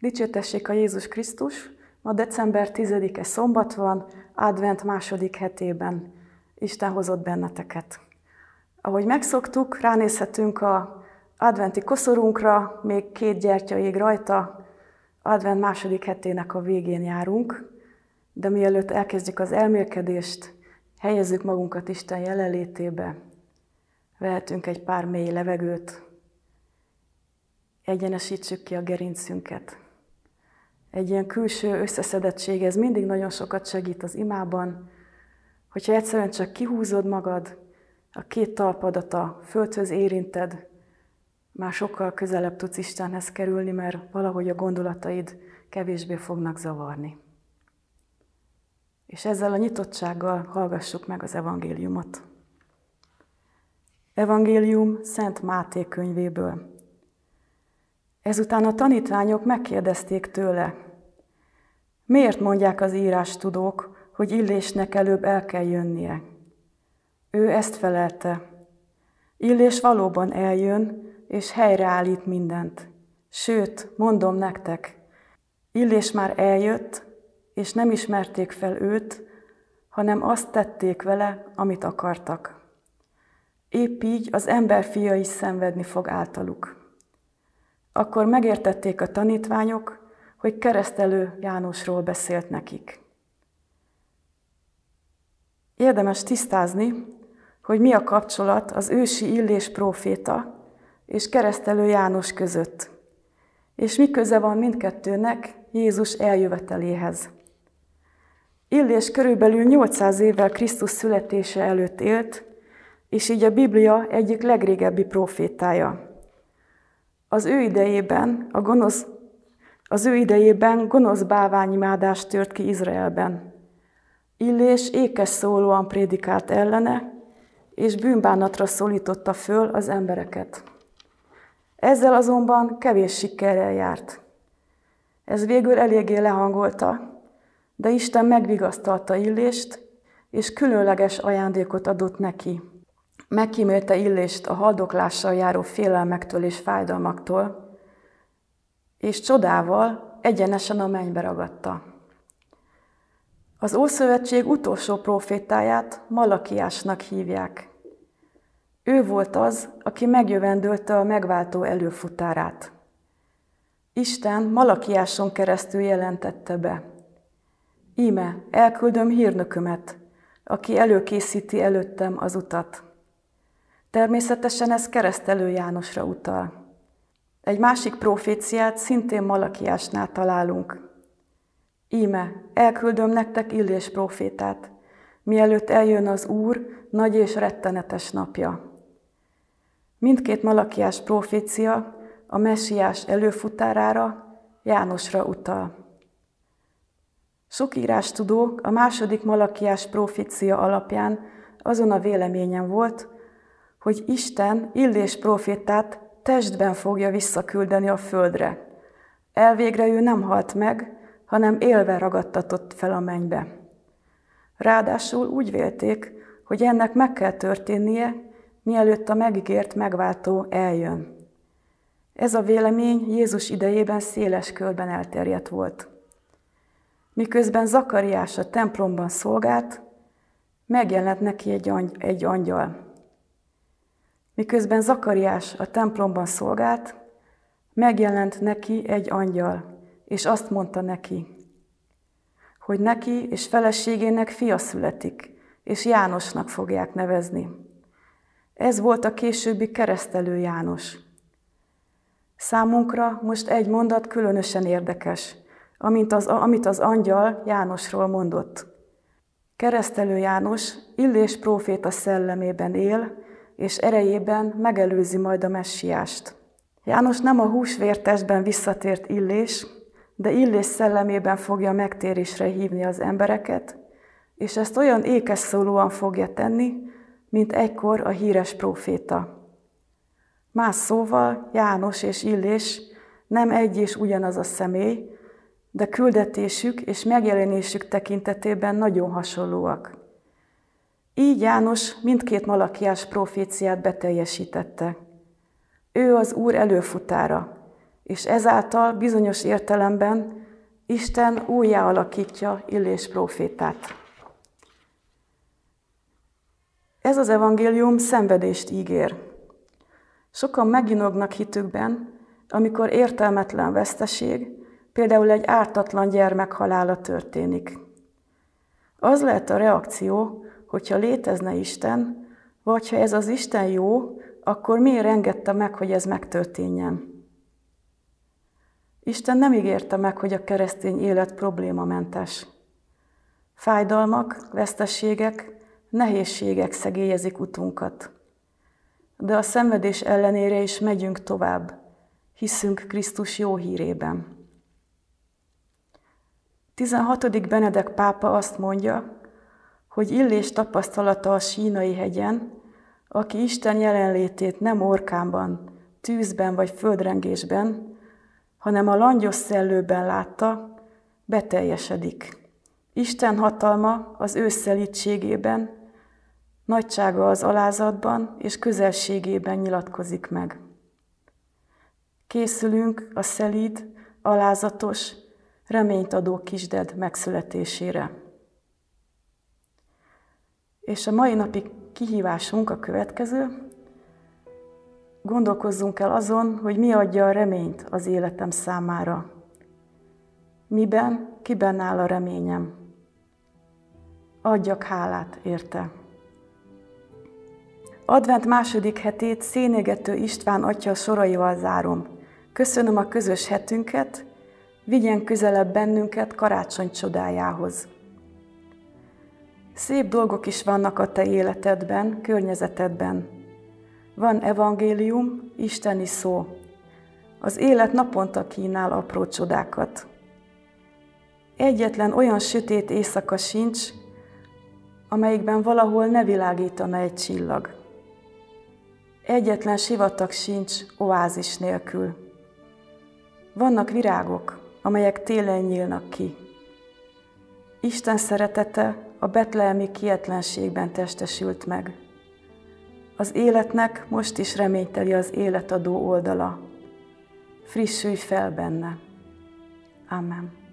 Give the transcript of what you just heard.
Dicsértessék a Jézus Krisztus! Ma december 10-e szombat van, advent második hetében. Isten hozott benneteket. Ahogy megszoktuk, ránézhetünk a adventi koszorunkra, még két gyertya ég rajta, advent második hetének a végén járunk, de mielőtt elkezdjük az elmélkedést, helyezzük magunkat Isten jelenlétébe, vehetünk egy pár mély levegőt, egyenesítsük ki a gerincünket. Egy ilyen külső összeszedettség, ez mindig nagyon sokat segít az imában, hogyha egyszerűen csak kihúzod magad, a két talpadat a földhöz érinted, már sokkal közelebb tudsz Istenhez kerülni, mert valahogy a gondolataid kevésbé fognak zavarni. És ezzel a nyitottsággal hallgassuk meg az evangéliumot. Evangélium Szent Máté könyvéből. Ezután a tanítványok megkérdezték tőle, miért mondják az írás tudók, hogy Illésnek előbb el kell jönnie? Ő ezt felelte. Illés valóban eljön, és helyreállít mindent. Sőt, mondom nektek, Illés már eljött, és nem ismerték fel őt, hanem azt tették vele, amit akartak. Épp így az ember fia is szenvedni fog általuk. Akkor megértették a tanítványok, hogy keresztelő Jánosról beszélt nekik. Érdemes tisztázni, hogy mi a kapcsolat az ősi Illés próféta és keresztelő János között, és mi köze van mindkettőnek Jézus eljöveteléhez. Illés körülbelül 800 évvel Krisztus születése előtt élt, és így a Biblia egyik legrégebbi profétája. Az ő idejében a gonosz, az ő idejében gonosz báványimádás tört ki Izraelben. Illés ékes szólóan prédikált ellene, és bűnbánatra szólította föl az embereket. Ezzel azonban kevés sikerrel járt. Ez végül eléggé lehangolta, de Isten megvigasztalta Illést, és különleges ajándékot adott neki. Megkímélte Illést a haldoklással járó félelmektől és fájdalmaktól, és csodával egyenesen a mennybe ragadta. Az Ószövetség utolsó profétáját Malakiásnak hívják. Ő volt az, aki megjövendölte a megváltó előfutárát. Isten Malakiáson keresztül jelentette be. Íme, elküldöm hírnökömet, aki előkészíti előttem az utat. Természetesen ez keresztelő Jánosra utal. Egy másik proféciát szintén Malakiásnál találunk. Íme, elküldöm nektek Illés profétát, mielőtt eljön az Úr nagy és rettenetes napja. Mindkét Malakiás profécia a messiás előfutárára, Jánosra utal. Sok tudó a második Malakiás profécia alapján azon a véleményen volt, hogy Isten Illés profétát testben fogja visszaküldeni a földre. Elvégre ő nem halt meg, hanem élve ragadtatott fel a mennybe. Ráadásul úgy vélték, hogy ennek meg kell történnie, mielőtt a megígért megváltó eljön. Ez a vélemény Jézus idejében széles körben elterjedt volt. Miközben Zakariás a templomban szolgált, megjelent neki egy, angy- egy angyal. Miközben Zakariás a templomban szolgált, megjelent neki egy angyal, és azt mondta neki, hogy neki és feleségének fia születik, és Jánosnak fogják nevezni. Ez volt a későbbi keresztelő János. Számunkra most egy mondat különösen érdekes, amint az, amit az angyal Jánosról mondott. Keresztelő János Illés próféta szellemében él, és erejében megelőzi majd a messiást. János nem a húsvértestben visszatért Illés, de Illés szellemében fogja megtérésre hívni az embereket, és ezt olyan ékes szólóan fogja tenni, mint egykor a híres próféta. Más szóval János és Illés nem egy és ugyanaz a személy, de küldetésük és megjelenésük tekintetében nagyon hasonlóak. Így János mindkét malakiás proféciát beteljesítette. Ő az Úr előfutára, és ezáltal bizonyos értelemben Isten újjá alakítja Illés profétát. Ez az evangélium szenvedést ígér. Sokan meginognak hitükben, amikor értelmetlen veszteség, például egy ártatlan gyermek halála történik. Az lehet a reakció, hogyha létezne Isten, vagy ha ez az Isten jó, akkor miért engedte meg, hogy ez megtörténjen? Isten nem ígérte meg, hogy a keresztény élet problémamentes. Fájdalmak, vesztességek, nehézségek szegélyezik utunkat. De a szenvedés ellenére is megyünk tovább, hiszünk Krisztus jó hírében. 16. Benedek pápa azt mondja, hogy Illés tapasztalata a sínai hegyen, aki Isten jelenlétét nem orkánban, tűzben vagy földrengésben, hanem a langyos szellőben látta, beteljesedik. Isten hatalma az ő szelítségében, nagysága az alázatban és közelségében nyilatkozik meg. Készülünk a szelíd, alázatos, reményt adó kisded megszületésére. És a mai napi kihívásunk a következő. Gondolkozzunk el azon, hogy mi adja a reményt az életem számára. Miben, kiben áll a reményem? Adjak hálát érte. Advent második hetét Szénégető István atya soraival zárom. Köszönöm a közös hetünket, vigyen közelebb bennünket karácsony csodájához. Szép dolgok is vannak a te életedben, környezetedben. Van evangélium, isteni szó. Az élet naponta kínál apró csodákat. Egyetlen olyan sötét éjszaka sincs, amelyikben valahol ne világítana egy csillag. Egyetlen sivatag sincs oázis nélkül. Vannak virágok, amelyek télen nyílnak ki. Isten szeretete a betlehemi kietlenségben testesült meg. Az életnek most is reményteli az életadó oldala. Frissülj fel benne. Amen.